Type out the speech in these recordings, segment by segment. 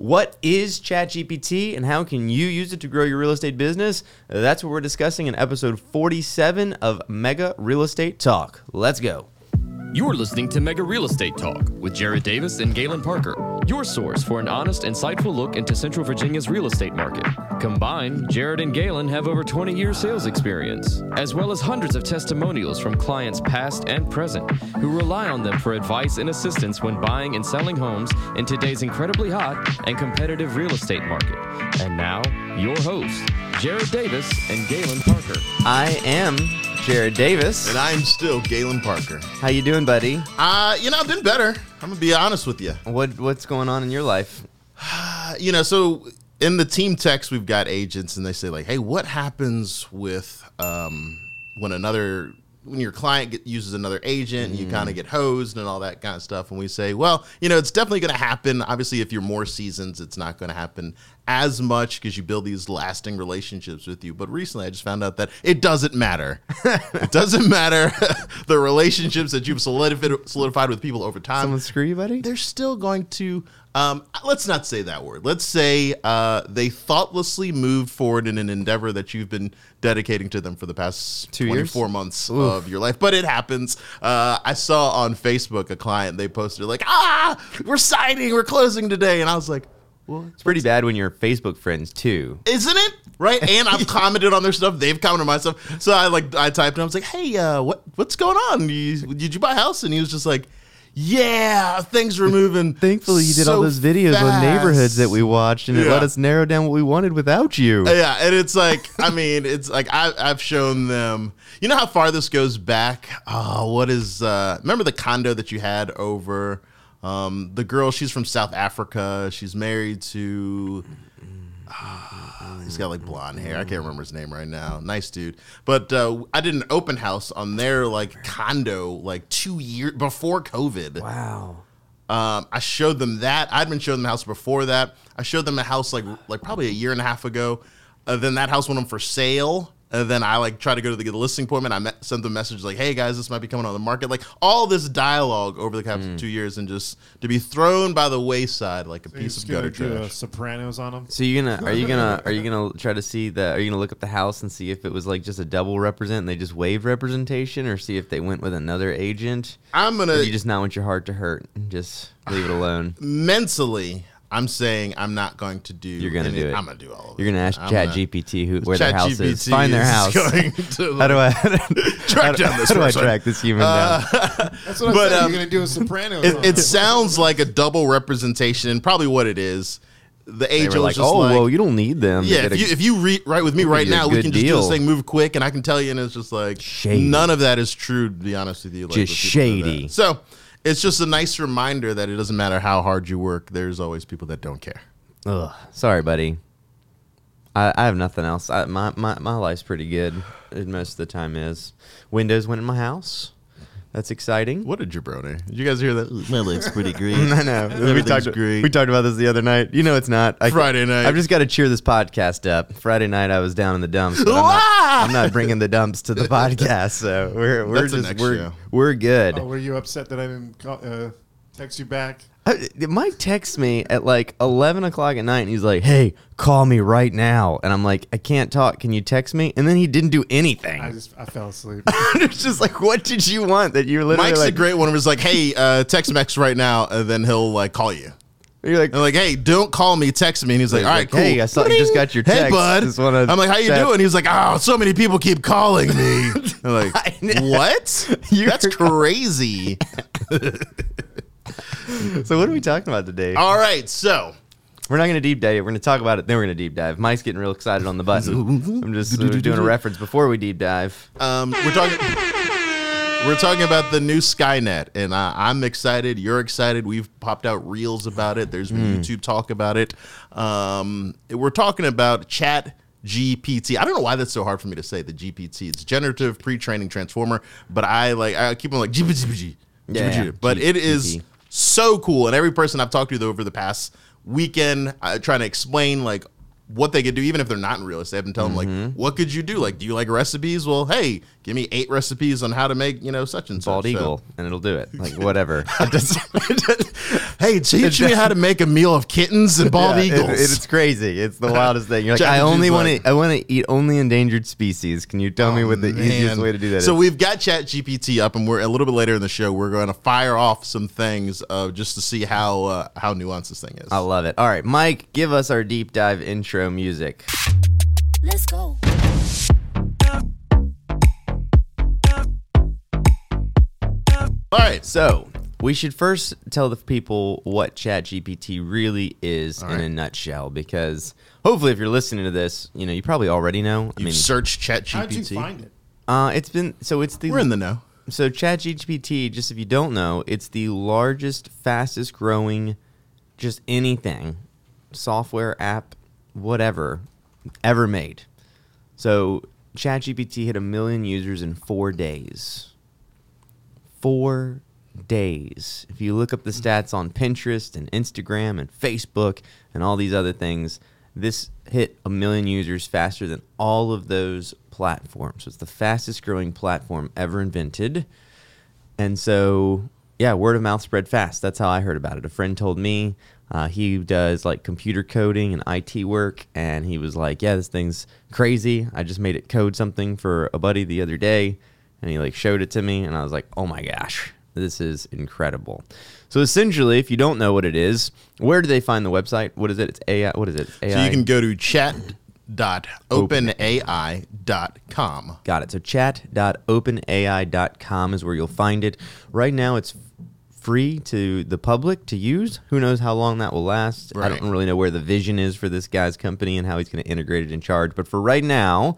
What is ChatGPT and how can you use it to grow your real estate business? That's what we're discussing in episode 47 of Mega Real Estate Talk. Let's go. You're listening to Mega Real Estate Talk with Jared Davis and Galen Parker, your source for an honest, insightful look into Central Virginia's real estate market. Combined, Jared and Galen have over 20 years sales experience, as well as hundreds of testimonials from clients past and present who rely on them for advice and assistance when buying and selling homes in today's incredibly hot and competitive real estate market. And now, your hosts, Jared Davis and Galen Parker. I am Jared Davis. And I'm still Galen Parker. How you doing, buddy? Uh, you know, I've been better. I'm gonna be honest with you. What what's going on in your life? You know, so in the team text, we've got agents, and they say like, "Hey, what happens with um, when another when your client get, uses another agent, you kind of get hosed and all that kind of stuff?" And we say, "Well, you know, it's definitely going to happen. Obviously, if you're more seasons, it's not going to happen as much because you build these lasting relationships with you. But recently, I just found out that it doesn't matter. it doesn't matter the relationships that you've solidified, solidified with people over time. Someone screw you, buddy? They're still going to. Um, let's not say that word. Let's say uh, they thoughtlessly moved forward in an endeavor that you've been dedicating to them for the past Two 24 years? months of your life. But it happens. Uh, I saw on Facebook a client, they posted like, ah, we're signing, we're closing today. And I was like, well, It's pretty bad when you're Facebook friends too. isn't it? Right? And i've commented on their stuff. They've commented on my stuff. So i like i typed and i was like hey uh what what's going on? You, did you buy a house? And he was just like yeah things are moving Thankfully, you did all those videos on neighborhoods that we watched, and it let us narrow down what we wanted without you. yeah and it's like i mean it's like I, i've shown them you know how far this goes back? Oh what is uh remember the condo that you had over um the girl she's from south africa she's married to He's got like blonde hair. I can't remember his name right now. Nice dude. But uh, I did an open house on their like condo like two years before COVID. Wow. Um, I showed them that. I'd been showing them a house before that. I showed them a house like like probably a year and a half ago. Uh, then that house went on for sale. And then I like try to go to the, the listing appointment. I met, sent them a message like, "Hey guys, this might be coming on the market." Like all this dialogue over the past mm. two years, and just to be thrown by the wayside like a You're piece just of gutter gonna a trash. Sopranos on them. So you gonna are you gonna are you gonna try to see the are you gonna look up the house and see if it was like just a double represent and they just waived representation or see if they went with another agent? I'm gonna do you just not want your heart to hurt and just leave it alone? mentally, I'm saying I'm not going to do. You're gonna any- do it. I'm gonna do all of it. You're gonna ask I'm Chat gonna- GPT who where their house is. Find their house. going to, How do I Track down this How do I track this human down? That's what I But, said. um, You're gonna do a Sopranos. It, on it 'em. sounds like a double representation, probably what it is. The They agent was like, just oh like, well, you don't need them. Yeah, if a- you if you re- write with me right give you a now, we can just do deal. this thing, move quick, and I can tell you, and it's just like Shady. none of that is true. To be honest with you, like, Just with people that- shady. So it's just a nice reminder that it doesn't matter how hard you work. There's always people that don't care. Ugh, sorry, buddy. I, I have nothing else. I, my, my my life's pretty good. Most of the time is. Windows went in my house. That's exciting. What a jabroni! Did you guys hear that? My life's pretty great. I know. We Everything's talked, great. we talked about this the other night. You know it's not. I, Friday night. I've just got to cheer this podcast up. Friday night I was down in the dumps. But I'm, not, I'm not bringing the dumps to the podcast. So we're we're That's the just next we're show. we're good. Oh, were you upset that I didn't call, uh, text you back? I- Mike texts me at like 11 o'clock at night and he's like, hey, call me right now. And I'm like, I can't talk. Can you text me? And then he didn't do anything. I just I fell asleep. it's just like, what did you want that you're literally Mike's like, a great one. Where it's like, hey, uh, text Max right now, and then he'll like call you. you're like, And like, hey, don't call me, text me. And he's like, all right, like, cool. hey, I saw you just got your text. Hey, bud. Just I'm like, how you chat." doing? He's like, oh, so many people keep calling me. I'm like, what? That's crazy. so what are we talking about today? all right, so We're not going to deep dive. We're going to talk about it. Then we're going to deep dive. Mike's getting real excited on the button. I'm just uh, doing a reference before we deep dive. um, we're talking. We're talking about the new Skynet, and uh, I'm excited. You're excited. We've popped out reels about it. There's been YouTube talk about it. Um, we're talking about Chat GPT. I don't know why that's so hard for me to say. The GPT. It's generative pre-training transformer, but I like I keep on like GPT. Yeah, yeah. But it is. So cool, and every person I've talked to over the past weekend, uh, trying to explain like what they could do, even if they're not in real estate. I've been telling them Mm-hmm. like, what could you do? Like, do you like recipes? Well, hey, give me eight recipes on how to make you know such and Bald such. So- eagle, and it'll do it. Like whatever. hey, teach me how to make a meal of kittens and bald Yeah, eagles. it- it's crazy. It's the wildest thing. You're like, Jack I only want to. I want to eat only endangered species. Can you tell me what the easiest way to do that So is? we've got Chat GPT up, and we're a little bit later in the show. We're going to fire off some things uh, just to see how uh, how nuanced this thing is. I love it. All right, Mike, give us our deep dive intro music. Let's go. All right, So we should first tell the people what ChatGPT really is in a nutshell, because hopefully, if you're listening to this, you know you probably already know. I you mean, search ChatGPT. How'd you find it? uh, it's been so it's the We're in the know. So ChatGPT, just if you don't know, it's the largest, fastest growing, just anything, software app, whatever, ever made. So ChatGPT hit a million users in four days. Four days. If you look up the stats on Pinterest and Instagram and Facebook and all these other things, this hit a million users faster than all of those platforms. So it's the fastest growing platform ever invented. And so, yeah, word of mouth spread fast. That's how I heard about it. A friend told me uh, he does like computer coding and IT work, and he was like, "Yeah, this thing's crazy. I just made it code something for a buddy the other day, and he like showed it to me, and I was like, oh my gosh, this is incredible." So essentially, if you don't know what it is, where do they find the website? What is it? It's AI. What is it? AI. So you can go to chat.openai.com. Got it. So chat.openai.com is where you'll find it. Right now, it's free to the public to use. Who knows how long that will last? I don't really know where the vision is for this guy's company and how he's going to integrate it in charge. But for right now,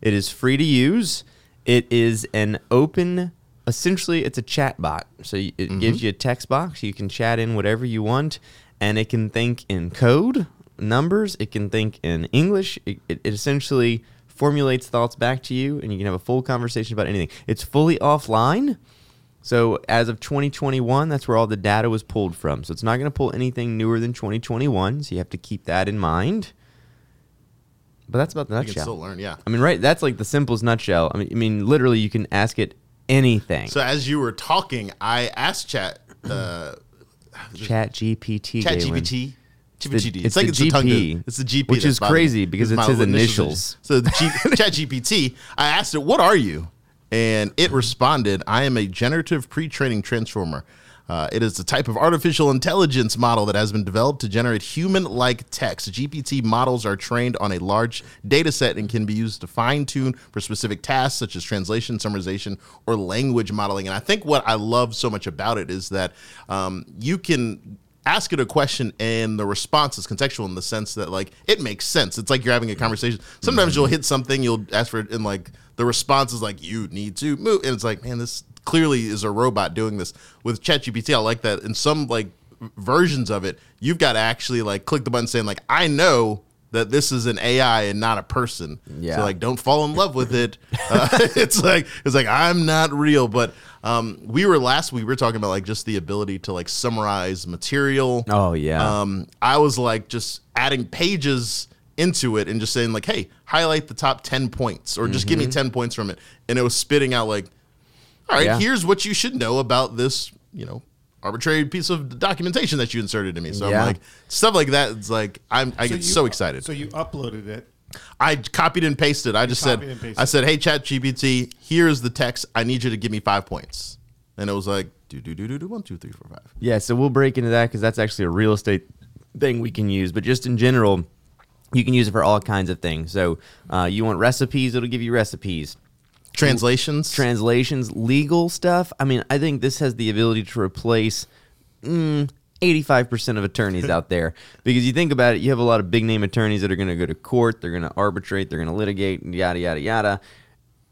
it is free to use. It is an open, essentially, it's a chat bot. So it gives mm-hmm. you a text box. You can chat in whatever you want, and it can think in code, numbers. It can think in English. It, it, it essentially formulates thoughts back to you, and you can have a full conversation about anything. It's fully offline. So as of 2021, that's where all the data was pulled from. So it's not going to pull anything newer than 2021. So you have to keep that in mind. But that's about the You can still learn, yeah. I mean, right? That's like the simplest nutshell. I mean, I mean, literally, you can ask it anything. So as you were talking, I asked Chat uh, Chat GPT. Chat. GPT. GPT. it's like the it's a tongue. GP, It's the GP, which that's is crazy because it's my his initials. So the G, Chat GPT. I asked it, "What are you?" And it responded, "I am a generative pre-training transformer." Uh, it is the type of artificial intelligence model that has been developed to generate human like text. GPT models are trained on a large data set and can be used to fine tune for specific tasks such as translation, summarization, or language modeling. And I think what I love so much about it is that um, you can ask it a question and the response is contextual in the sense that like it makes sense. It's like you're having a conversation. Sometimes you'll hit something, you'll ask for it, and like the response is like you need to move, and it's like man, this clearly is a robot doing this. With ChatGPT, I like that. In some like versions of it, you've got to actually like click the button saying like I know. That this is an AI and not a person. Yeah. So like, don't fall in love with it. Uh, it's like it's like I'm not real. But um, we were last week we were talking about like just the ability to like summarize material. Oh, yeah. Um, I was like just adding pages into it and just saying like, hey, highlight the top ten points or just give me ten points from it, and it was spitting out like, all right. Yeah. here's what you should know about this, you know. Arbitrary piece of documentation that you inserted to me. So Yeah. I'm like stuff like that. It's like I'm I get you- so excited. So you uploaded it. I copied and pasted. I just said, copied and pasted. I said, hey, Chat GPT, here's the text. I need you to give me five points. And it was like, do, do, do, do, do, one, two, three, four, five. Yeah, so we'll break into that because that's actually a real estate thing we can use. But just in general, you can use it for all kinds of things. So uh, you want recipes, it'll give you recipes. Translations. Translations, legal stuff. I mean, I think this has the ability to replace mm, 85% of attorneys out there. Because you think about it, you have a lot of big name attorneys that are going to go to court, they're going to arbitrate, they're going to litigate, yada, yada, yada.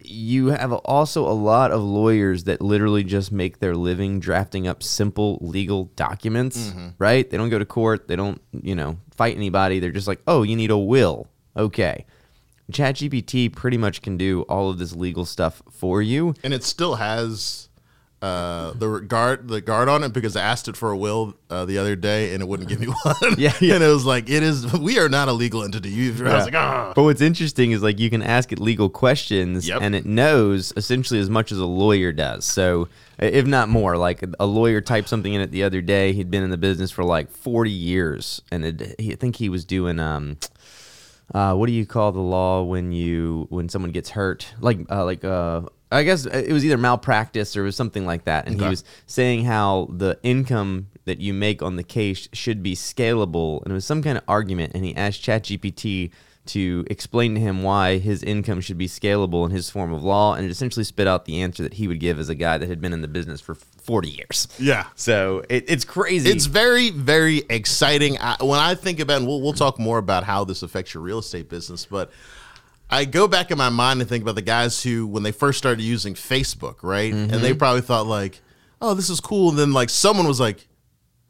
You have also a lot of lawyers that literally just make their living drafting up simple legal documents, right? They don't go to court, they don't, you know, fight anybody. They're just like, oh, you need a will. Okay. ChatGPT pretty much can do all of this legal stuff for you. and it still has uh, the guard the guard on it because I asked it for a will uh, the other day and it wouldn't give me one. Yeah, yeah. and it was like it is. We are not a legal entity. You, I was like, ah. But what's interesting is like you can ask it legal questions Yep. and it knows essentially as much as a lawyer does. So if not more, like a lawyer typed something in it the other day. He'd been in the business for like 40 years and it, he, I think he was doing um uh, what do you call the law when you when someone gets hurt? Like uh, like uh, I guess it was either malpractice or it was something like that. And he was saying how the income that you make on the case should be scalable, and it was some kind of argument. And he asked ChatGPT to explain to him why his income should be scalable in his form of law, and it essentially spit out the answer that he would give as a guy that had been in the business for 40 years. yeah. So it, it's crazy. It's very, very exciting. I, when I think about, and we'll, we'll talk more about how this affects your real estate business, but I go back in my mind and think about the guys who, when they first started using Facebook, right? And they mm-hmm. probably thought, like, oh, this is cool. And then, like, someone was like,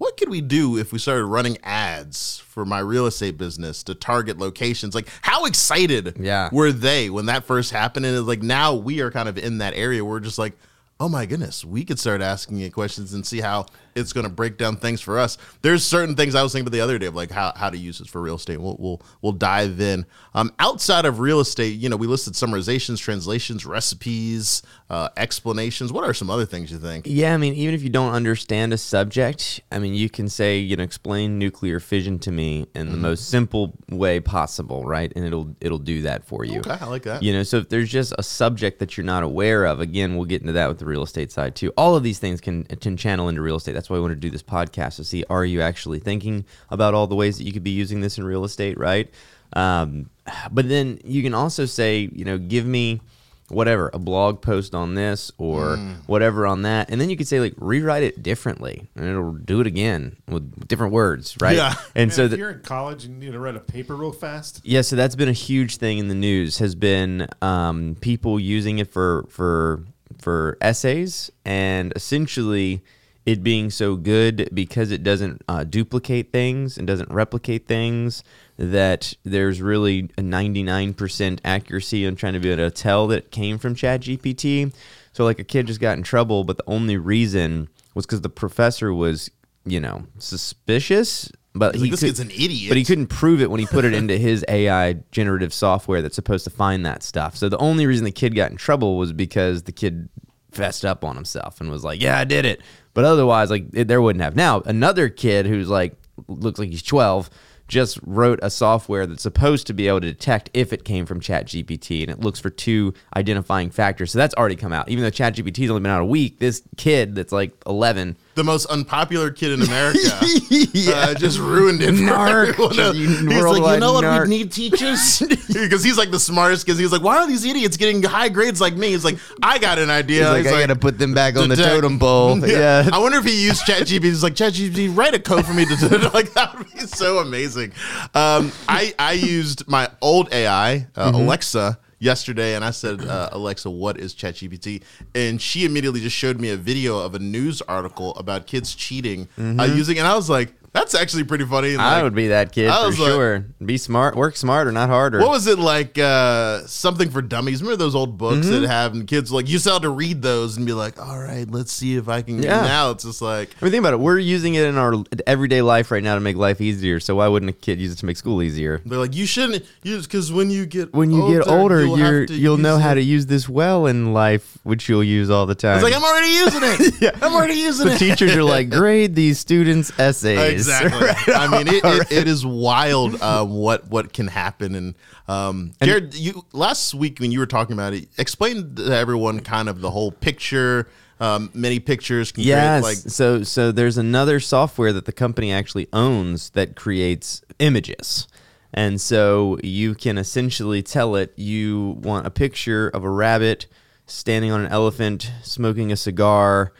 what could we do if we started running ads for my real estate business to target locations? Like, how excited Yeah. were they when that first happened? And it's like now we are kind of in that area where we're just like, oh my goodness, we could start asking it questions and see how it's going to break down things for us. There's certain things I was thinking about the other day of like how, how to use this for real estate. We'll we'll, we'll dive in. Um, outside of real estate, you know, we listed summarizations, translations, recipes, uh, explanations. What are some other things you think? Yeah, I mean, even if you don't understand a subject, I mean, you can say, you know, explain nuclear fission to me in Mm-hmm. the most simple way possible, right? And it'll it'll do that for you. Okay, I like that. You know, so if there's just a subject that you're not aware of, again, we'll get into that with the real estate side too. All of these things can can channel into real estate. That's why I want to do this podcast to see are you actually thinking about all the ways that you could be using this in real estate, right? Um, but then you can also say, you know, give me whatever a blog post on this or Mm. whatever on that and then you could say like rewrite it differently and it'll do it again with different words right Yeah. and Man, so if the, you're in college and you need to write a paper real fast, yeah, so that's been a huge thing in the news. Has been um, people using it for for for essays, and essentially it being so good because it doesn't uh, duplicate things and doesn't replicate things. That there's really a 99% accuracy on trying to be able to tell that it came from ChatGPT. So like a kid just got in trouble, but the only reason was because the professor was, you know, suspicious. But Like, he this could- kid's an idiot. But he couldn't prove it when he put it into his AI generative software that's supposed to find that stuff. So the only reason the kid got in trouble was because the kid fessed up on himself and was like, "Yeah, I did it." But otherwise, like it, there wouldn't have. Now another kid who's like looks like he's twelve just wrote a software that's supposed to be able to detect if it came from ChatGPT, and it looks for two identifying factors. So that's already come out. Even though ChatGPT's only been out a week, this kid that's like eleven the most unpopular kid in America uh, just ruined it. For Narc. everyone. You He's like, you know what narc." we need teachers? Because he's like the smartest. Because he's like, why are these idiots getting high grades like me? He's like, I got an idea. He's like, I gotta put them back on the totem pole. Yeah. I wonder if he used ChatGPT. He's like, ChatGPT, write a code for me to do. Like that would be so amazing. Um, I I used my old AI uh, Mm-hmm. Alexa yesterday, and I said, uh, Alexa, what is ChatGPT? And she immediately just showed me a video of a news article about kids cheating uh, using, and I was like, that's actually pretty funny. Mm-hmm. I would be that kid I for was like- sure. Be smart, work smarter, not harder. What was it like? Uh, something for dummies. Remember those old books Mm-hmm. that have and kids like you still had to read those and be like, all right, let's see if I can. Yeah. Now it's just like I mean, think about it. We're using it in our everyday life right now to make life easier. So why wouldn't a kid use it to make school easier? they're like you shouldn't use because when you get When you get older, you'll, you're, you'll know use how to use this well in life, which you'll use all the time. It's like I'm already using it. yeah, I'm already using so it. teachers are like, grade these students' essays. Exactly. I mean, it, it, it is wild um, what what can happen. And um, Jared, you last week when you were talking about it, explain to everyone kind of the whole picture. Um, many pictures can Yes. create like so so there's another software that the company actually owns that creates images. And so you can essentially tell it you want a picture of a rabbit standing on an elephant smoking a cigar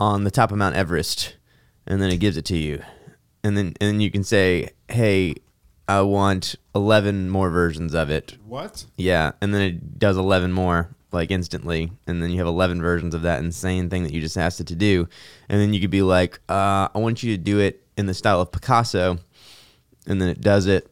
on the top of Mount Everest and then it gives it to you. And then and then you can say, "Hey, I want 11 more versions of it." what? Yeah, and then it does 11 more like instantly, and then you have 11 versions of that insane thing that you just asked it to do, and then you could be like, uh, "I want you to do it in the style of Picasso," and then it does it,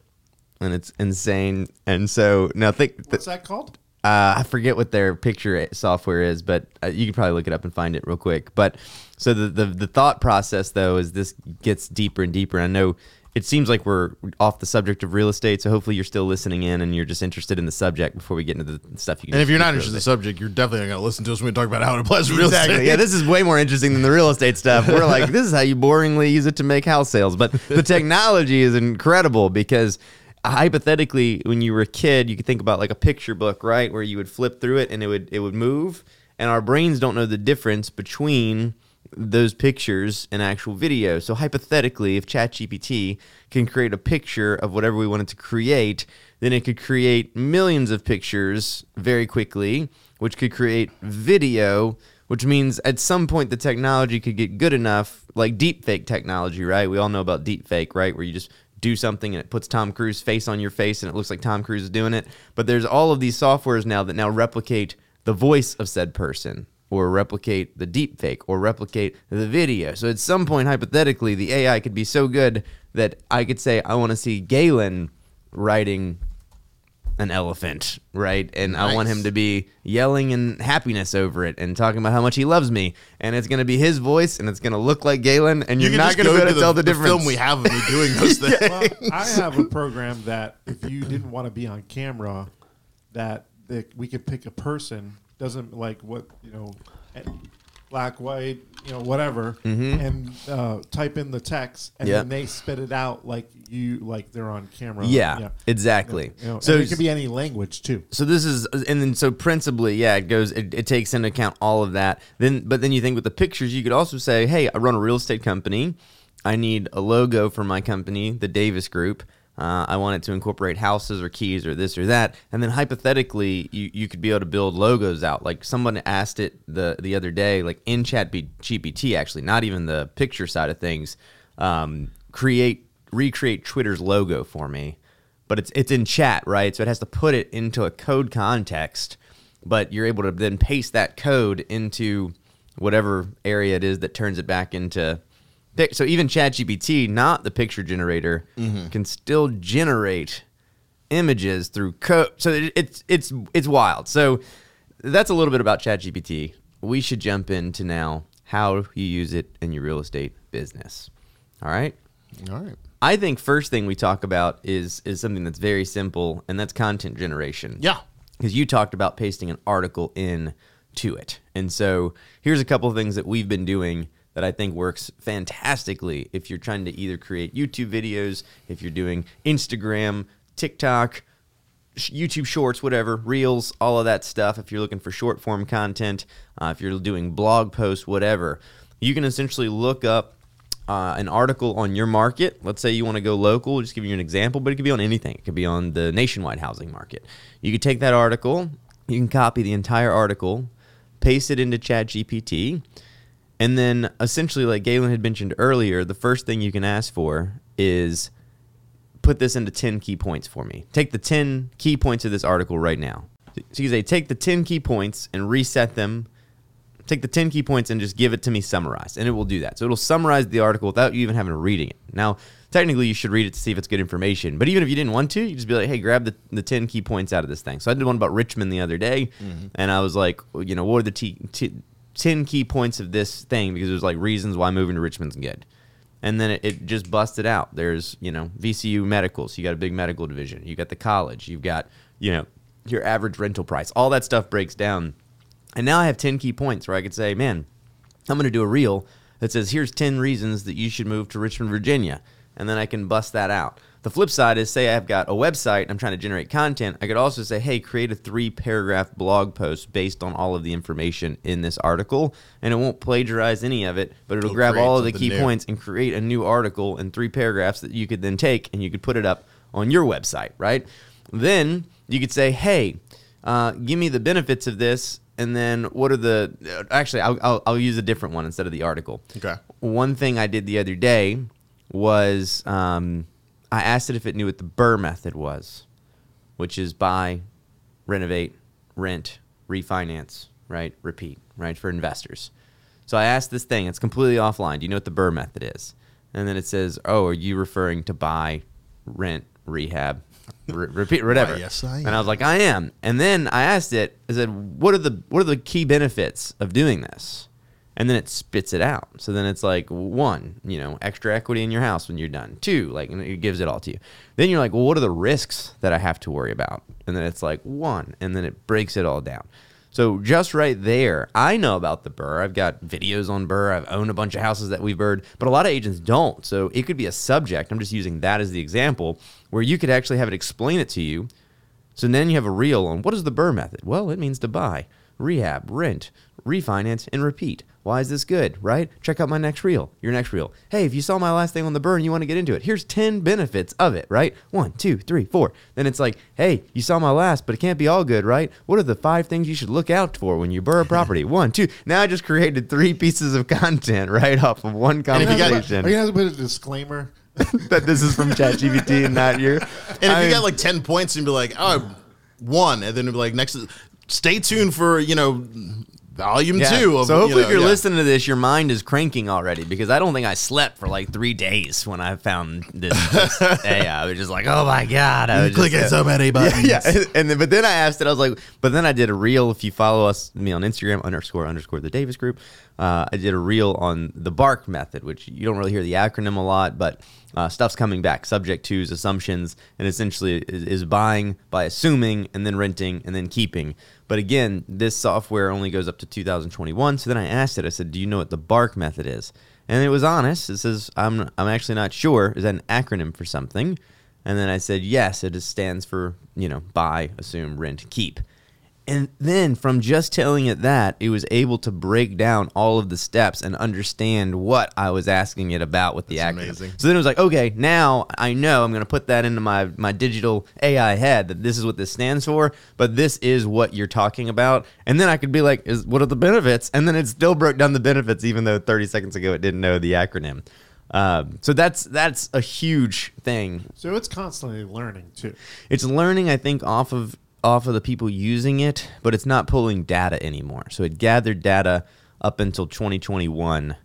and it's insane. And so now think, th- What's that called? Uh, I forget what their picture software is, but uh, you can probably look it up and find it real quick. But so the, the the thought process though is this gets deeper and deeper. And I know it seems like we're off the subject of real estate, so hopefully you're still listening in and you're just interested in the subject before we get into the stuff. You can And if you're not interested in the subject, you're definitely not going to listen to us when we talk about how it applies to real Exactly. estate. Yeah, this is way more interesting than the real estate stuff. We're like, this is how you boringly use it to make house sales. But the technology is incredible because hypothetically, when you were a kid, you could think about like a picture book, right, where you would flip through it and it would it would move, and our brains don't know the difference between those pictures and actual video. So hypothetically, if ChatGPT can create a picture of whatever we wanted to create, then it could create millions of pictures very quickly, which could create video, which means at some point the technology could get good enough, like deepfake technology, right? We all know about deepfake, right? Where you just do something and it puts Tom Cruise's face on your face and it looks like Tom Cruise is doing it. But there's all of these softwares now that now replicate the voice of said person or replicate the deep fake or replicate the video. So at some point, hypothetically, the AI could be so good that I could say, I want to see Galen riding an elephant, right? And I want him to be yelling in happiness over it and talking about how much he loves me. And it's going to be his voice and it's going to look like Galen. And you're can not just going to be able to tell the, the difference. film we have of me doing those things. well, I have a program that if you didn't want to be on camera, that, that we could pick a person doesn't like what you know, black, white, you know, whatever, and uh, type in the text, and Mm-hmm. Yep. then they spit it out like you like they're on camera. Yeah, exactly. You know, So so it could be any language too. So this is, and then so principally, yeah, it goes, it, it takes into account all of that. Then, but then you think with the pictures, you could also say, hey, I run a real estate company. I need a logo for my company, the Davis Group. Uh, I want it to incorporate houses or keys or this or that. And then hypothetically, you, you could be able to build logos out. Like someone asked it the the other day, like in Chat GPT, actually, not even the picture side of things. Um, create recreate Twitter's logo for me but it's it's in chat, right? So it has to put it into a code context, but you're able to then paste that code into whatever area it is that turns it back into. So even ChatGPT, not the picture generator, mm-hmm. can still generate images through code. So it, it's it's it's wild. So that's a little bit about ChatGPT. We should jump into now how you use it in your real estate business. All right. All right. I think first thing we talk about is is something that's very simple, and that's content generation. Yeah. because you talked about pasting an article in to it, and so here's a couple of things that we've been doing that I think works fantastically if you're trying to either create YouTube videos, if you're doing Instagram, TikTok, YouTube Shorts, whatever, Reels, all of that stuff. If you're looking for short form content, uh, if you're doing blog posts, whatever, you can essentially look up uh, an article on your market. Let's say you want to go local. Just give you an example, but it could be on anything. It could be on the nationwide housing market. You could take that article, you can copy the entire article, paste it into ChatGPT, and then essentially, like Galen had mentioned earlier, the first thing you can ask for is put this into 10 key points for me. Take the 10 key points of this article right now. So you say, take the 10 key points and reset them. Take the 10 key points and just give it to me summarized. And it will do that. So it'll summarize the article without you even having to reading it. Now, technically, you should read it to see if it's good information. But even if you didn't want to, you just be like, hey, grab the, the 10 key points out of this thing. So I did one about Richmond the other day. Mm-hmm. And I was like, you know, what are the t- t- 10 key points of this thing? Because it was like reasons why moving to Richmond's good and then it, it just busted out. There's you know VCU medical, so you got a big medical division. You got the college. You've got you know your average rental price. All that stuff breaks down, and now I have ten key points where I could say, man, I'm going to do a reel that says here's ten reasons that you should move to Richmond, Virginia, and then I can bust that out. The flip side is say I've got a website, I'm trying to generate content. I could also say, hey, create a three paragraph blog post based on all of the information in this article, and it won't plagiarize any of it, but it'll, It'll grab all of the key new. points and create a new article in three paragraphs that you could then take and you could put it up on your website, right? Then you could say, hey, uh, give me the benefits of this, and then what are the. uh, Actually, I'll, I'll, I'll use a different one instead of the article. Okay. One thing I did the other day was um, I asked it if it knew what the Burr method was, which is buy, renovate, rent, refinance, right? Repeat, right? For investors. So I asked this thing, it's completely offline. Do you know what the Burr method is? And then it says, Oh, are you referring to buy, rent, rehab, re- repeat, whatever. yes, I am. And I was like, I am. And then I asked it. I said, what are the what are the key benefits of doing this? And then it spits it out. So then it's like one, you know, extra equity in your house when you're done. Two, like and it gives it all to you. Then you're like, well, what are the risks that I have to worry about? And then it's like one, and then it breaks it all down. So just right there, I know about the Burr. I've got videos on Burr. I've owned a bunch of houses that we've Burred, but a lot of agents don't. So it could be a subject. I'm just using that as the example where you could actually have it explain it to you. So then you have a reel on what is the Burr method? Well, it means to buy, rehab, rent, refinance, and repeat. Why is this good, right? Check out my next reel. Your next reel. Hey, if you saw my last thing on the burn, you want to get into it. Here's 10 benefits of it, right? One, two, three, four. Then it's like, hey, you saw my last, but it can't be all good, right? What are the five things you should look out for when you burr a property? One, two. Now I just created three pieces of content right off of one if you got- conversation Are you gonna put a disclaimer? that this is from ChatGPT and not you. And if you got like ten points and be like, oh, one, and then it'd be like next, stay tuned for you know, volume two. Of, so hopefully, you know, if you're yeah. listening to this, your mind is cranking already because I don't think I slept for like three days when I found this. this AI. I was just like, oh my god! I was clicking just, so many buttons. Yeah, yeah. And then, but then I asked it. I was like, but then I did a reel. If you follow us, me on Instagram underscore underscore the Davis Group, uh, I did a reel on the Bark method, which you don't really hear the acronym a lot, but uh, stuff's coming back. Subject twos, assumptions, and essentially is, is buying by assuming, and then renting, and then keeping. But again, this software only goes up to 2021. So then I asked it. I said, "Do you know what the Bark method is?" And it was honest. It says, "I'm I'm actually not sure. Is that an acronym for something?" And then I said, yes, it stands for, you know, buy, assume, rent, keep. And then from just telling it that, it was able to break down all of the steps and understand what I was asking it about with the That's acronym. amazing. So then it was like, okay, now I know I'm going to put that into my, my digital AI head that this is what this stands for, but this is what you're talking about. And then I could be like, is what are the benefits? And then it still broke down the benefits, even though 30 seconds ago it didn't know the acronym. Um, so that's that's a huge thing So it's constantly learning too. it's learning i think off of off of the people using it but it's not pulling data anymore so it gathered data up until 2021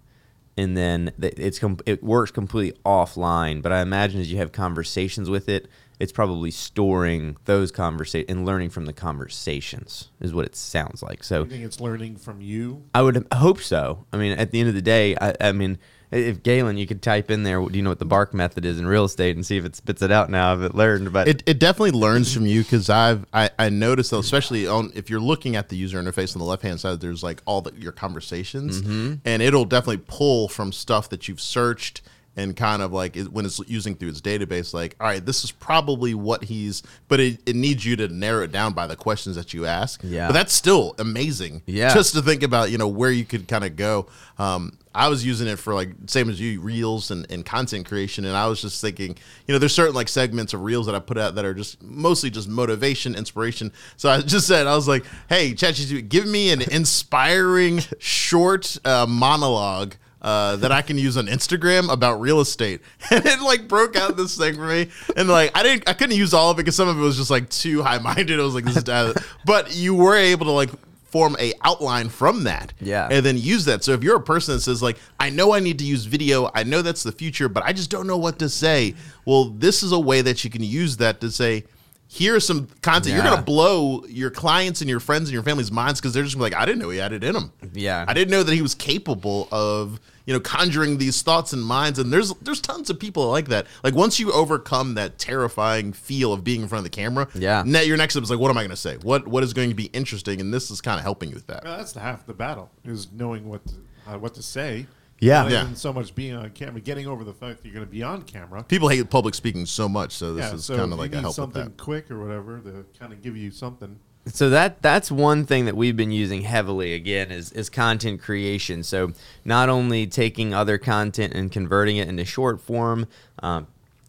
and then it's it works completely offline but i imagine as you have conversations with it it's probably storing those conversations and learning from the conversations is what it sounds like so You think it's learning from you? I would hope so. I mean, at the end of the day, I, I mean, if Galen, you could type in there, do you know what the bark method is in real estate, and see if it spits it out now if it learned. But It, it definitely learns from you because I've I, I noticed though, especially on if you're looking at the user interface on the left hand side, there's like all the, your conversations, and it'll definitely pull from stuff that you've searched and kind of like it, when it's using through its database, like all right, this is probably what he's, but it, it needs you to narrow it down by the questions that you ask. Yeah. but that's still amazing. Yeah. just to think about you know where you could kind of go. Um, I was using it for like same as you reels and, and content creation, and I was just thinking, you know, there's certain like segments of reels that I put out that are just mostly just motivation, inspiration. So I just said, I was like, hey, ChatGPT, give me an inspiring short uh, monologue. Uh, that I can use on Instagram about real estate, and it like broke out this thing for me, and like I didn't, I couldn't use all of it because some of it was just like too high minded. I was like, this is, but you were able to like form a outline from that, Yeah. and then use that. So if you're a person that says like, I know I need to use video, I know that's the future, but I just don't know what to say. Well, this is a way that you can use that to say, here's some content. You're gonna blow your clients and your friends and your family's minds because they're just gonna be like, I didn't know he had it in him. Yeah. I didn't know that he was capable of you know conjuring these thoughts and minds. And there's there's tons of people like that. Like once you overcome that terrifying feel of being in front of the camera, Yeah. ne- your next step is like, what am I gonna say? What what is going to be interesting? And this is kind of helping you with that. Well, that's the half the battle is knowing what to, uh, what to say. Yeah. Yeah. so much being on camera, getting over the fact that you're going to be on camera. People hate public speaking so much, so this yeah, is so kind of like you a need help with something that. quick or whatever to kind of give you something. So that that's one thing that we've been using heavily again is is content creation. So not only taking other content and converting it into short form, um,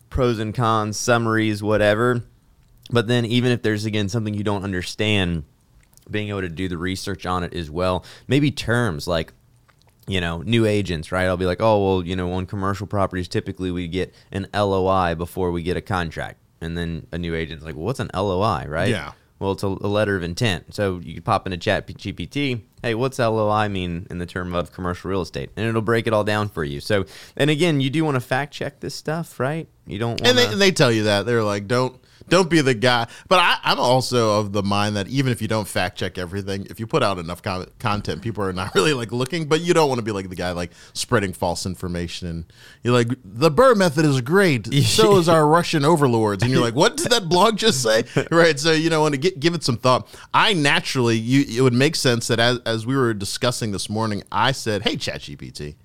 pros and cons, summaries, whatever. But then even if there's again something you don't understand, being able to do the research on it as well. Maybe terms like you know, new agents, right? I'll be like, oh, well, you know, on commercial properties, typically we get an LOI before we get a contract. And then a new agent's like, well, what's an LOI, right? Yeah. Well, it's a, a letter of intent. So you could pop into Chat GPT. Hey, what's LOI mean in the term of commercial real estate? And it'll break it all down for you. So, and again, you do want to fact check this stuff, right? You don't want and they, and they tell you that they're like, don't don't be the guy. But I, I'm also of the mind that even if you don't fact check everything, if you put out enough con- content, people are not really like looking. But you don't want to be like the guy like spreading false information. And you're like, the Burr method is great. So is our Russian overlords. And you're like, what did that blog just say? right. So you know, want to get, give it some thought. I naturally, you it would make sense that as as we were discussing this morning, I said, hey, ChatGPT,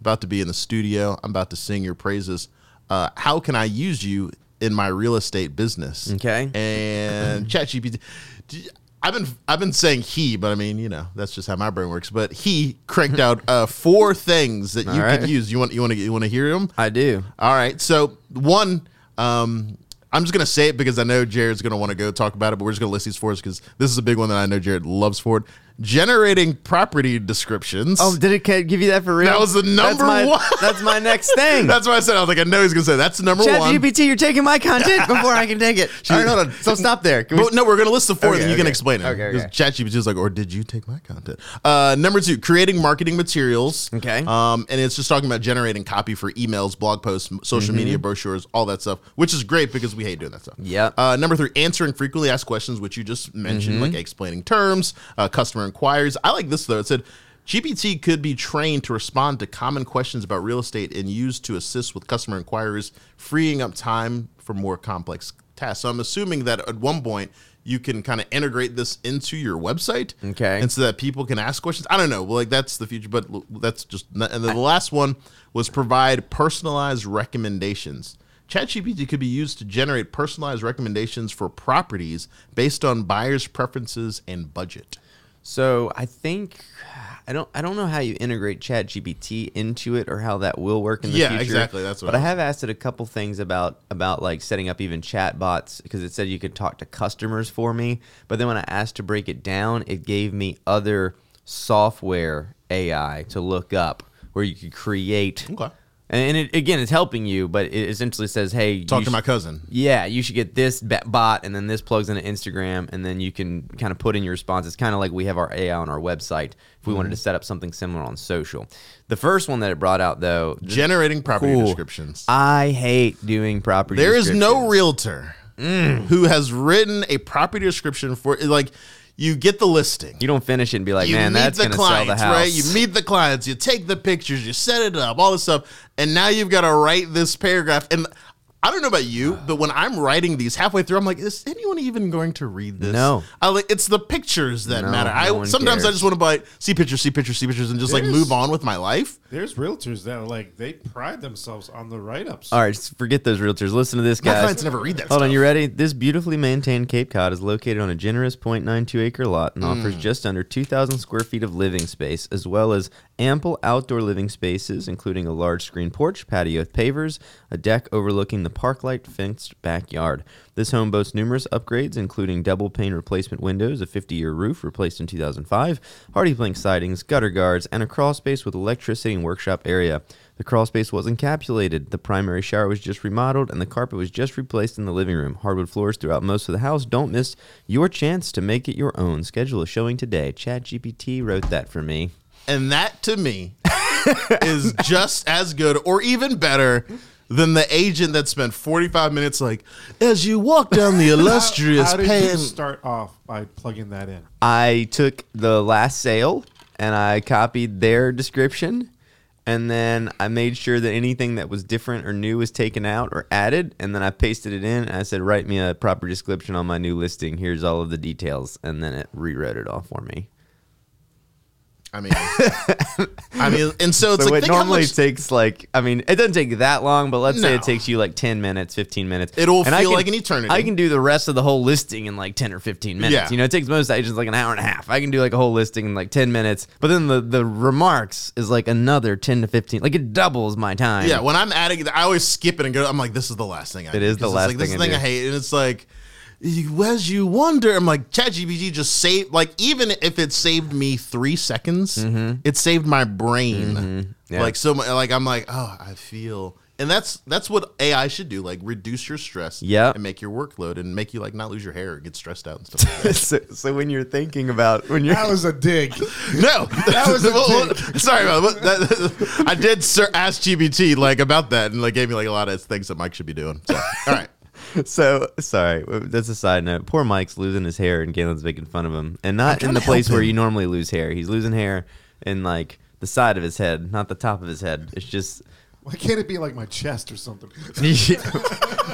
about to be in the studio. I'm about to sing your praises. Uh, how can I use you in my real estate business? Okay. And ChatGPT. I've been I've been saying he, but I mean you know that's just how my brain works. But he cranked out uh, four things that you right. could use. You want you want to you want to hear them? I do. All right. So one, um, I'm just gonna say it because I know Jared's gonna want to go talk about it, but we're just gonna list these for us because this is a big one that I know Jared loves for it. Generating property descriptions. Oh, did it give you that for real? That was the That's number my- one. That's my next thing. that's what I said. I was like, I know he's gonna say that's number Chat one. GPT, you're taking my content before I can take it. All right, hold on. So stop there. Can we- But no, we're gonna list the four, Okay, and then you can okay. explain it. Okay, okay. ChatGPT is like, or did you take my content? Uh, number two, creating marketing materials. Okay. Um, and it's just talking about generating copy for emails, blog posts, social media brochures, all that stuff, which is great because we hate doing that stuff. Mm-hmm. Uh, number three, answering frequently asked questions, which you just mentioned, Mm-hmm. like explaining terms, uh, customer inquiries. I like this though. It said. GPT could be trained to respond to common questions about real estate and used to assist with customer inquiries, freeing up time for more complex tasks. So I'm assuming that at one point you can kind of integrate this into your website, Okay. and so that people can ask questions. I don't know, well, like that's the future, but that's just. And then the last one was provide personalized recommendations. ChatGPT could be used to generate personalized recommendations for properties based on buyers' preferences and budget. So I think I don't I don't know how you integrate Chat GPT into it or how that will work in the Yeah, future. exactly, that's what but I I have asked it a couple things about about like setting up even chat bots because it said you could talk to customers for me. But then when I asked to break it down, it gave me other software AI to look up where you could create Okay. And it, again, it's helping you, but it essentially says, "Hey, Talk to sh- my cousin. yeah, you should get this bot, and then this plugs into Instagram, and then you can kind of put in your response. It's kind of like we have our AI on our website. If we wanted Mm-hmm. to set up something similar on social, the first one that it brought out though, Generating property cool. descriptions. I hate doing property. There is no realtor who has written a property description for like you get the listing. You don't finish it and be like, you man, that's the gonna sell the house. right? You meet the clients, you take the pictures, you set it up, all this stuff, and now you've got to write this paragraph. And I don't know about you, but when I'm writing these halfway through, I'm like, is anyone even going to read this? No. I like it's the pictures that No, matter. no I one sometimes I cares. just want to buy see pictures, see pictures, see pictures, and just like There's- move on with my life. There's realtors that are like they pride themselves on the write-ups. All right, just forget those realtors. Listen to this, My guys. clients never read that. Hold on, you ready? This beautifully maintained Cape Cod is located on a generous 0.92 acre lot and offers mm. just under 2,000 square feet of living space, as well as ample outdoor living spaces, including a large screen porch, patio with pavers, a deck overlooking the parklight fenced backyard. This home boasts numerous upgrades, including double pane replacement windows, a 50 year roof replaced in 2005, HardiePlank sidings, gutter guards, and a crawl space with electricity and workshop area. The crawl space was encapsulated. The primary shower was just remodeled, and the carpet was just replaced in the living room. Hardwood floors throughout most of the house. Don't miss your chance to make it your own. Schedule a showing today. ChatGPT wrote that for me. And that to me is just as good or even better than the agent that spent 45 minutes like, as you walk down the illustrious How did pan. you start off by plugging that in? I took the last sale and I copied their description. And then I made sure that anything that was different or new was taken out or added. And then I pasted it in. And I said, write me a proper description on my new listing. Here's all of the details. And then it rewrote it all for me. I mean, I mean, and so it's so like it normally much- takes like I mean it doesn't take that long, but let's say it takes you like ten minutes, fifteen minutes. It'll And I feel can- like an eternity. I can do the rest of the whole listing in like ten or fifteen minutes. Yeah. You know, it takes most agents like an hour and a half. I can do like a whole listing in like ten minutes, but then the the remarks is like another ten to fifteen. Like it doubles my time. Yeah, when I'm adding, I always skip it and go. I'm like, this is the last thing. I It do, is the last like, This thing is the I thing I hate, and it's like, as you wonder, I'm like, ChatGPT just saved. Like, even if it saved me three seconds, it saved my brain. Mm-hmm. Yeah. Like so, mu- like I'm like, oh, I feel. and that's that's what AI should do. Like reduce your stress. yeah, And make your workload and make you like not lose your hair or get stressed out and stuff. Like that. so, so when you're thinking about when you're That was a dig. no, that was a sorry about that, that- I did sir, ask GPT like about that and like gave me like a lot of things that Mike should be doing. So, all right. so sorry. That's a side note. Poor Mike's losing his hair, and Galen's making fun of him, and not in the place help where you normally lose hair. He's losing hair in like the side of his head, not the top of his head. It's just Why can't it be like my chest or something?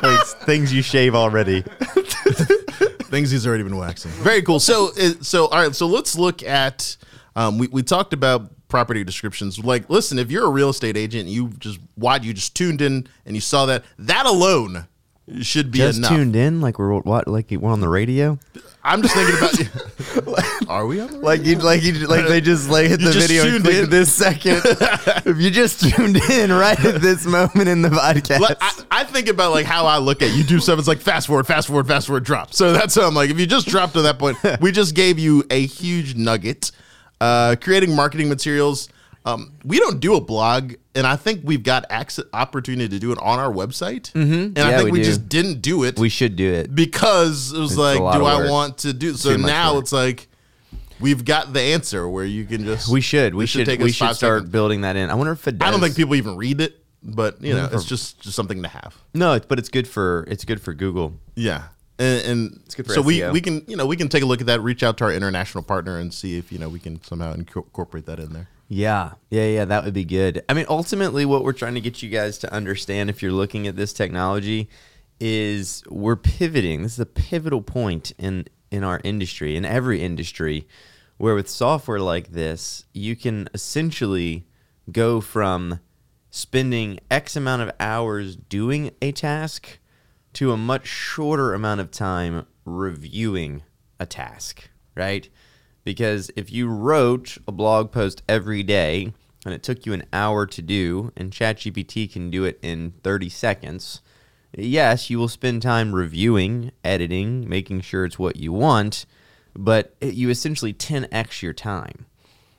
like things you shave already. Things he's already been waxing. Very cool. So, uh, so all right. So let's look at. Um, we we talked about property descriptions. Like, listen, if you're a real estate agent, you just why you just tuned in and you saw that that alone should be Just enough. tuned in, like we're what, like we're on the radio. I'm just thinking about. You. Are we on the Like you, like you, like they just like hit You the just video and tuned clicked in. this second. if you just tuned in right at this moment in the podcast, Like, I, I think about like how I look at you do stuff. It's like fast forward, fast forward, fast forward, drop. So that's how I'm like. If you just dropped to that point, we just gave you a huge nugget. Uh, creating marketing materials. Um, we don't do a blog, and I think we've got access opportunity to do it on our website. Mm-hmm. And I think we we, just didn't do it we should do it. because it was It's like, do I want to do? So now work. it's like we've got the answer where you can just. We should. We should. take we should start seconds. building that in. I wonder if it. Does. I don't think people even read it, but you know, Never. it's just just something to have. No, it's, but it's good for it's good for Google. Yeah, and, and good for so we SEO. we can you know we can take a look at that, reach out to our international partner, and see if you know we can somehow incorporate that in there. Yeah, yeah, yeah. That would be good. I mean, ultimately, what we're trying to get you guys to understand, if you're looking at this technology, is we're pivoting. This is a pivotal point in in our industry, in every industry, where with software like this, you can essentially go from spending X amount of hours doing a task to a much shorter amount of time reviewing a task, right? Because if you wrote a blog post every day and it took you an hour to do, and ChatGPT can do it in 30 seconds, yes, you will spend time reviewing, editing, making sure it's what you want, but it- you essentially 10x your time.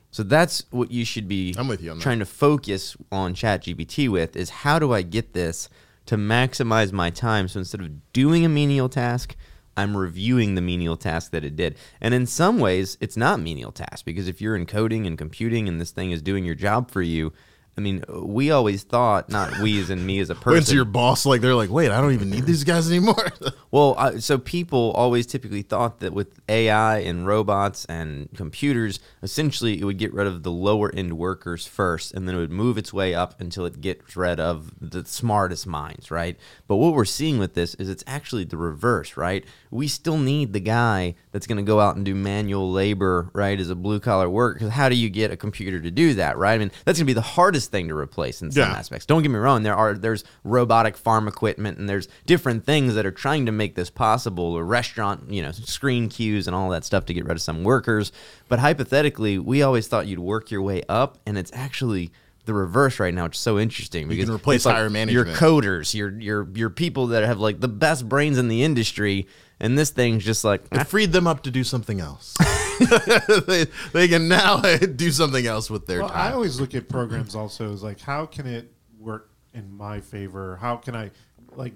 So that's what you should be I'm with you on that. trying to focus on ChatGPT with is how do I get this to maximize my time? So instead of doing a menial task, I'm reviewing the menial task that it did. And in some ways, it's not menial task because if you're in coding and computing and this thing is doing your job for you, I mean, we always thought, not we as in me as a person. Went to your boss, like they're like, wait, I don't even need these guys anymore. Well, I, so people always typically thought that with AI and robots and computers, essentially it would get rid of the lower end workers first, and then it would move its way up until it gets rid of the smartest minds, right? But what we're seeing with this is it's actually the reverse, right? We still need the guy that's going to go out and do manual labor, right, as a blue collar worker. Because how do you get a computer to do that, right? I mean, that's going to be the hardest thing to replace in some Yeah. aspects. Don't get me wrong. There are there's robotic farm equipment and there's different things that are trying to make this possible. Or restaurant, you know, screen queues and all that stuff to get rid of some workers. But hypothetically, we always thought you'd work your way up, and it's actually the reverse right now, which is so interesting because can replace it's like higher Your coders, your your your people that have like the best brains in the industry, and this thing's just like It freed them up to do something else. they, they can now do something else with their Well, I always look at programs also as like, how can it work in my favor? How can I like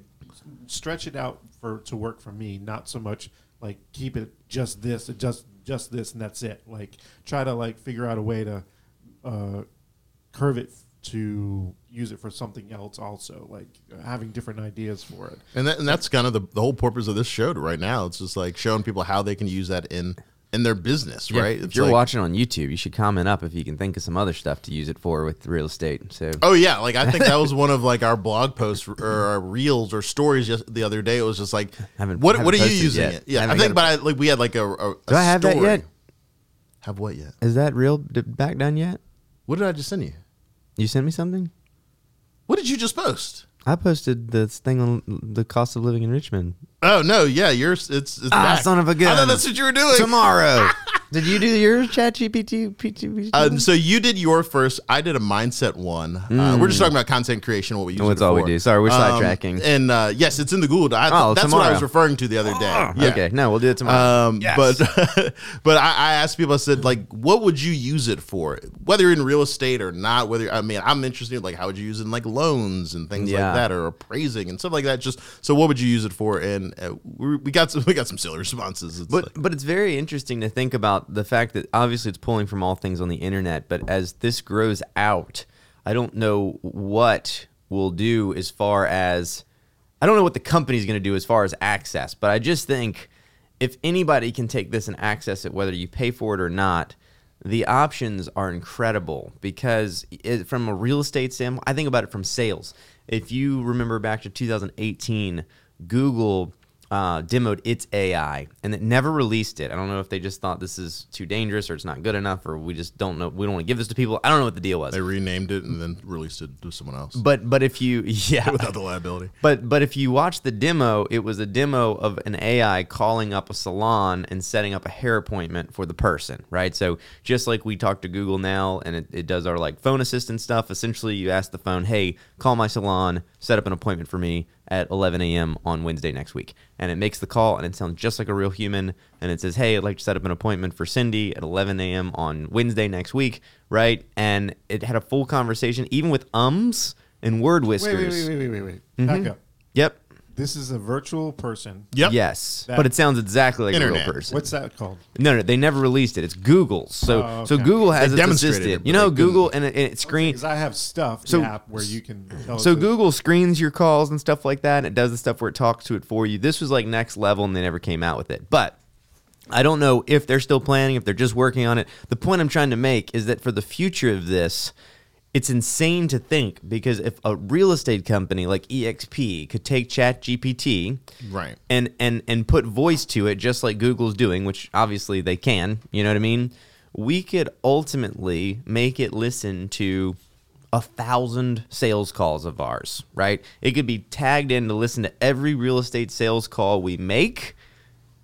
stretch it out for to work for me? Not so much like keep it just this, just just this, and that's it. Like try to like figure out a way to uh, curve it to use it for something else. Also, like uh, having different ideas for it. And, that, and that's kind of the, the whole purpose of this show right now. It's just like showing people how they can use that in in their business, Yeah, right? If It's you're like- watching on YouTube, you should comment up if you can think of some other stuff to use it for with real estate. So Oh yeah, like I think that was one of like our blog posts or our reels or stories just the other day. It was just like, Haven't- what haven't what are you using yet. it? Yeah, I, Haven't think, got but I, like we had like a, a, a Do I have that yet? Have what yet? is that real back done yet? What did I just send you? You sent me something. What did you just post? I posted this thing on the cost of living in Richmond Oh no, yeah, yours it's it's Ah, back. son of a gun. I thought that's what you were doing. tomorrow. Did you do yours, Chat GPT? PT, Uh, so you did your first. I did a mindset one. Uh, we're just talking about content creation. What we use. Oh, it that's all we for. do. Sorry, we're Um, sidetracking. And uh, yes, it's in the Google. I, Oh, that's what I tomorrow. was referring to the other day. Yeah. Okay, no, we'll do it tomorrow. Um, Yes. but but I, I asked people. I said like, what would you use it for? Whether you're in real estate or not. Whether I mean, I'm interested. in, Like, how would you use it in like loans and things Yeah. like that, or appraising and stuff like that? Just so, what would you use it for? And uh, we, we got some we got some silly responses. It's But like- but it's very interesting to think about the fact that obviously it's pulling from all things on the internet, but as this grows out, I don't know what we'll do as far as I don't know what the company's going to do as far as access, but I just think if anybody can take this and access it whether you pay for it or not, the options are incredible because it, from a real estate standpoint, I think about it from sales. If you remember back to 2018, Google uh, demoed its AI and it never released it. I don't know if they just thought this is too dangerous or it's not good enough or we just don't know. We don't want to give this to people. I don't know what the deal was. they renamed it and then released it to someone else But but if you yeah without the liability. but but if you watch the demo, it was a demo of an AI calling up a salon and setting up a hair appointment for the person, right? So just like we talk to Google now and it, it does our like phone assistant stuff, essentially you ask the phone, hey, call my salon, set up an appointment for me at 11 a.m. on Wednesday next week. And it makes the call and it sounds just like a real human. And it says, hey, I'd like to set up an appointment for Cindy at 11 a.m. on Wednesday next week, right? And it had a full conversation, even with ums and word Wait, whiskers. wait, wait, wait, wait, wait. Back up. Yep. This is a virtual person. Yep. Yes, That- but it sounds exactly like a Internet. real person. What's that called? No, no, they never released it. It's Google's. So, Oh, so okay. Google has They its demonstrated assistant. it, you know, they couldn't. Google and it, and it screen. Because I have stuff, So- the app where you can tell. So it to- Google screens your calls and stuff like that, and it does the stuff where it talks to it for you. This was like next level, and they never came out with it. But I don't know if they're still planning, if they're just working on it. The point I'm trying to make is that for the future of this, it's insane to think because if a real estate company like EXP could take Chat GPT Right. and and and put voice to it just like Google's doing, which obviously they can, you know what I mean? We could ultimately make it listen to a thousand sales calls of ours, right? It could be tagged in to listen to every real estate sales call we make,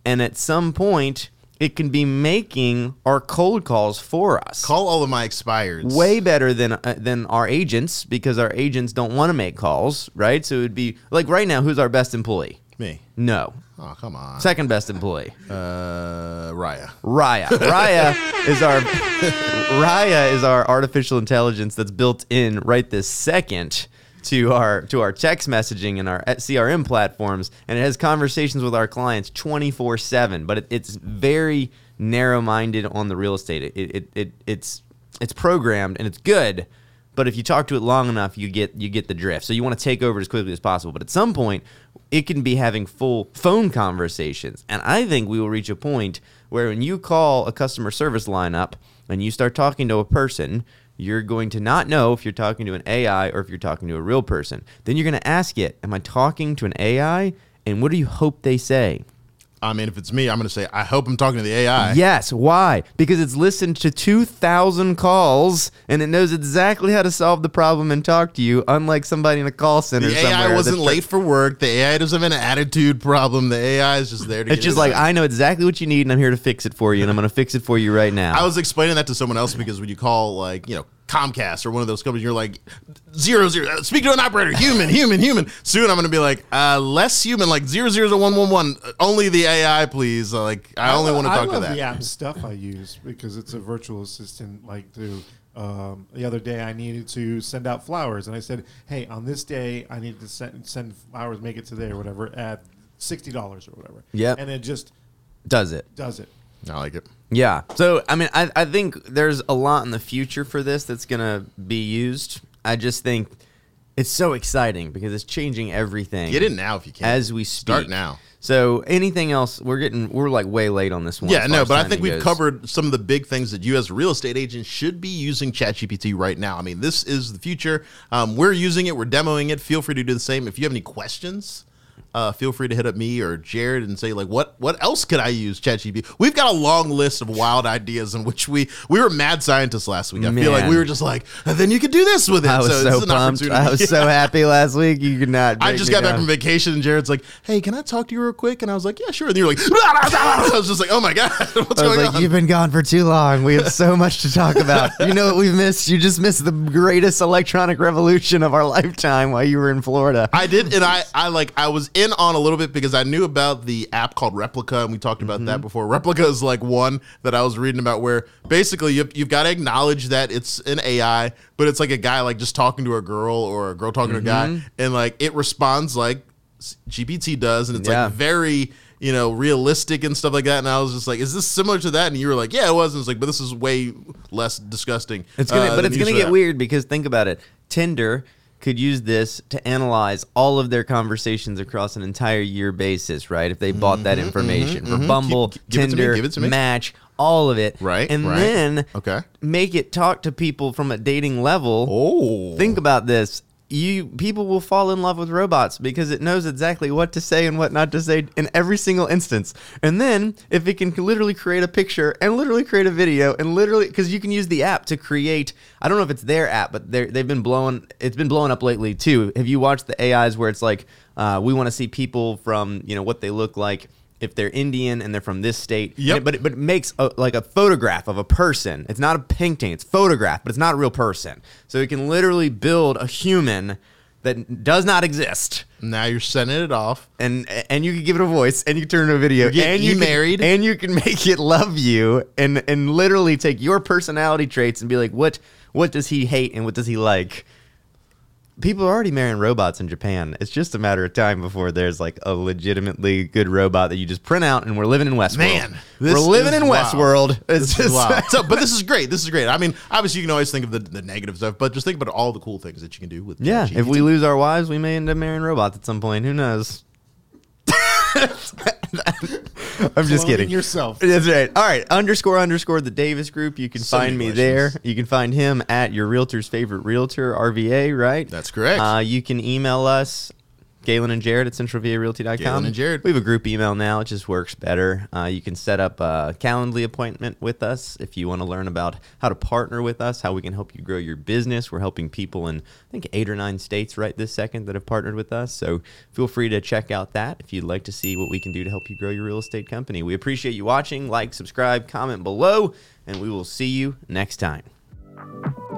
and at some point it can be making our cold calls for us Call all of my expireds. way better than uh, than our agents because our agents don't want to make calls, right? So it would be like right now, who's our best employee? me. No, Oh come on. second best employee, Uh, Raya. Raya. Raya is our Raya is our artificial intelligence that's built in right this second to our to our text messaging and our CRM platforms, and it has conversations with our clients twenty four seven. But it, it's very narrow minded on the real estate. It, it, it it's it's programmed and it's good. But if you talk to it long enough, you get you get the drift. So you want to take over as quickly as possible. But at some point, it can be having full phone conversations. And I think we will reach a point where when you call a customer service line up and you start talking to a person, you're going to not know if you're talking to an AI or if you're talking to a real person. Then you're going to ask it, Am I talking to an AI? And what do you hope they say? I mean, if it's me, I'm going to say, I hope I'm talking to the AI. Yes. Why? Because it's listened to 2,000 calls and it knows exactly how to solve the problem and talk to you, unlike somebody in a call center The. AI wasn't late for work. The AI doesn't have an attitude problem. The AI is just there to It's just it like, done. I know exactly what you need and I'm here to fix it for you and I'm going to fix it for you right now. I was explaining that to someone else because when you call like you know Comcast or one of those companies, you're like zero zero. uh, Speak to an operator, human, human, human. Soon I'm going to be like uh, less human, like zero zero one one one. Only the AI, please. Uh, Like I only want to talk to that. the app stuff I use because it's a virtual assistant. Like to um, the other day, I needed to send out flowers, and I said, "Hey, on this day, I need to send send flowers, make it today or whatever at sixty dollars or whatever." Yeah, and it just Does it? does it. I like it. Yeah. So, I mean, I, I think there's a lot in the future for this that's going to be used. I just think it's so exciting because it's changing everything. Get in now if you can. As we speak. Start now. So, anything else? We're getting, we're like way late on this one. Yeah, no, but I think we've goes. covered some of the big things that you as a real estate agent should be using ChatGPT right now. I mean, this is the future. Um, we're using it, we're demoing it. Feel free to do the same. If you have any questions, uh, feel free to hit up me or Jared and say like, what what else could I use ChatGPT? We've got a long list of wild ideas in which we we were mad scientists last week. I feel like Man. we were just like, and then you could do this with it. I was so, an pumped. I was so happy last week. You could not. I just got back from vacation and Jared's like, "Hey, can I talk to you real quick?" And I was like, "Yeah, sure." And you're like, I was just like, "Oh my god, what's going like, on?" you've been gone for too long. We have so much to talk about. You know what we've missed? You just missed the greatest electronic revolution of our lifetime while you were in Florida. I did, and I, I like, I was in on a little bit because I knew about the app called Replika, and we talked about Mm-hmm. that before. Replika is like one that I was reading about where basically you've, you've got to acknowledge that it's an AI, but it's like a guy like just talking to a girl or a girl talking to a Mm-hmm. guy, and like it responds like GPT does, and it's Yeah. like very. You know, realistic and stuff like that, and I was just like, "Is this similar to that?" And you were like, "Yeah, it was." And it's like, "But this is way less disgusting." It's gonna, uh, but it's gonna get app. weird because think about it. Tinder could use this to analyze all of their conversations across an entire year basis, right? If they bought that information for Bumble, Gi- give me, Tinder. Match, all of it, Right, And right. then Okay. make it talk to people from a dating level. Oh, Think about this. You people will fall in love with robots because it knows exactly what to say and what not to say in every single instance. And then if it can literally create a picture and literally create a video and literally because you can use the app to create. I don't know if it's their app, but they're- they've been blowing. It's been blowing up lately too. Have you watched the AIs where it's like uh, we want to see people from you know what they look like. If they're Indian and they're from this state, Yep. It- but it, but it makes a, like a photograph of a person. It's not a painting; it's photograph, but it's not a real person. So it can literally build a human that does not exist, now you're sending it off. and and you can give it a voice, and you can turn it into a video, You and you e-married. and you can make it love you, and and literally take your personality traits and be like, what what does he hate and what does he like? People are already marrying robots in Japan. It's just a matter of time before there's like a legitimately good robot that you just print out, and we're living in Westworld. Man, we're living is in wild. Westworld. It's just wild. So, but this is great. This is great. I mean, obviously, you can always think of the, the negative stuff, but just think about all the cool things that you can do with Yeah, if we lose our wives, we may end up marrying robots at some point. Who knows? I'm just kidding. yourself. That's right. All right. Underscore underscore the Davis Group. You can So find me there. You can find him at your realtor's favorite realtor, RVA, right? That's correct. Uh, you can email us, Galen and Jared at centralvarealty.com. Galen and Jared. We have a group email now. It just works better. Uh, you can set up a Calendly appointment with us if you want to learn about how to partner with us, how we can help you grow your business. We're helping people in, I think, eight or nine states right this second that have partnered with us. So feel free to check out that if you'd like to see what we can do to help you grow your real estate company. We appreciate you watching. Like, subscribe, comment below, and we will see you next time.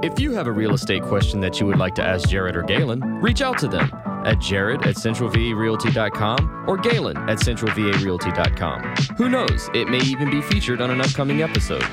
If you have a real estate question that you would like to ask Jared or Galen, reach out to them at jared at centralvarealty.com or galen at centralvarealty.com. Who knows, it may even be featured on an upcoming episode.